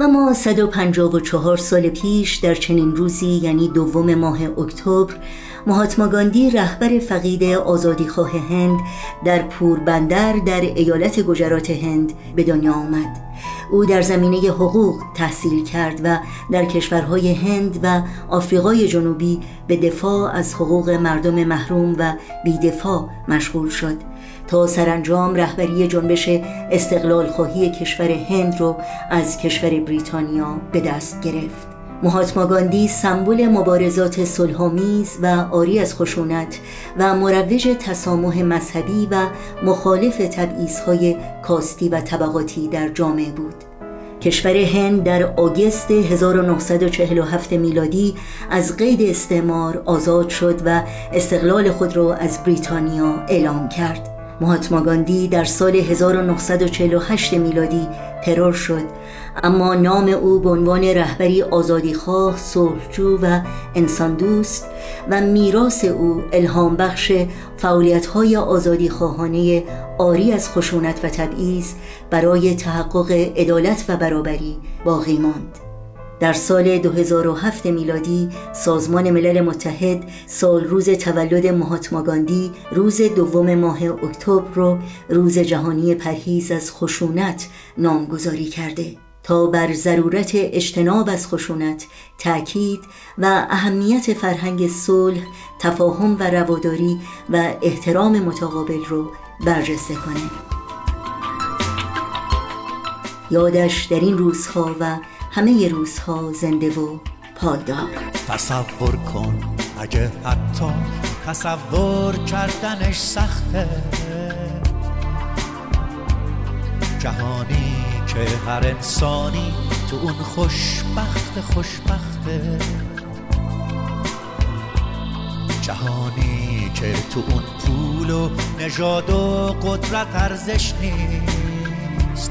و ما 154 سال پیش در چنین روزی یعنی دوم ماه اکتبر مهاتما گاندی رهبر فقید آزادیخواه هند در پوربندر در ایالت گجرات هند به دنیا آمد. او در زمینه حقوق تحصیل کرد و در کشورهای هند و آفریقای جنوبی به دفاع از حقوق مردم محروم و بیدفاع مشغول شد. تا سرانجام رهبری جنبش استقلال خواهی کشور هند رو از کشور بریتانیا به دست گرفت. مهاتما گاندی سمبل مبارزات صلحآمیز و آری از خشونت و مروج تسامح مذهبی و مخالف تبعیضهای کاستی و طبقاتی در جامعه بود. کشور هند در آگست 1947 میلادی از قید استعمار آزاد شد و استقلال خود را از بریتانیا اعلام کرد. مهاتما گاندی در سال 1948 میلادی ترور شد اما نام او به عنوان رهبری آزادیخواه، صلحجو و انسان دوست و میراث او الهام بخش فعالیت‌های آزادیخواهانه آری از خشونت و تبعیض برای تحقق عدالت و برابری باقی ماند. در سال 2007 میلادی سازمان ملل متحد سال روز تولد مهاتما گاندی روز دوم ماه اکتبر رو روز جهانی پرهیز از خشونت نامگذاری کرده. تا بر ضرورت اجتناب از خشونت تأکید و اهمیت فرهنگ صلح، تفاهم و رواداری و احترام متقابل رو برجسته کنه. یادش در این روزها و همه روزها زنده و پایدار. تصور کن اگه حتی تصور کردنش سخته. جهانی که هر انسانی تو اون خوشبخت خوشبخته. جهانی که تو اون پول و نژاد و قدرت ارزش نیست.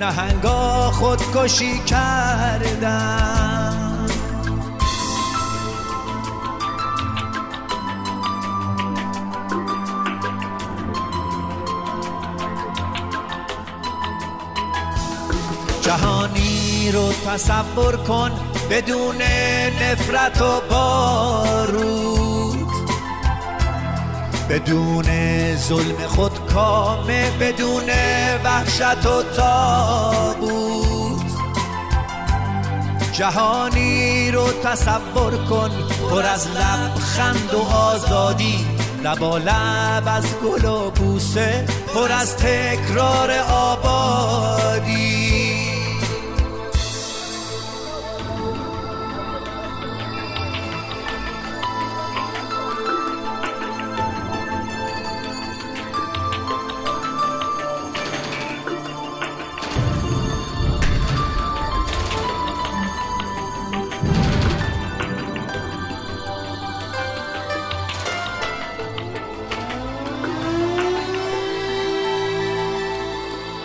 نهنگا خودکشی کردن. جهانی رو تصور کن بدون نفرت و بارود. بدون ظلم خود کامه بدون وحشت و تابود جهانی رو تصور کن پر از لبخند و آزادی. لبا لب از گل و بوسه پر از تکرار آبادی.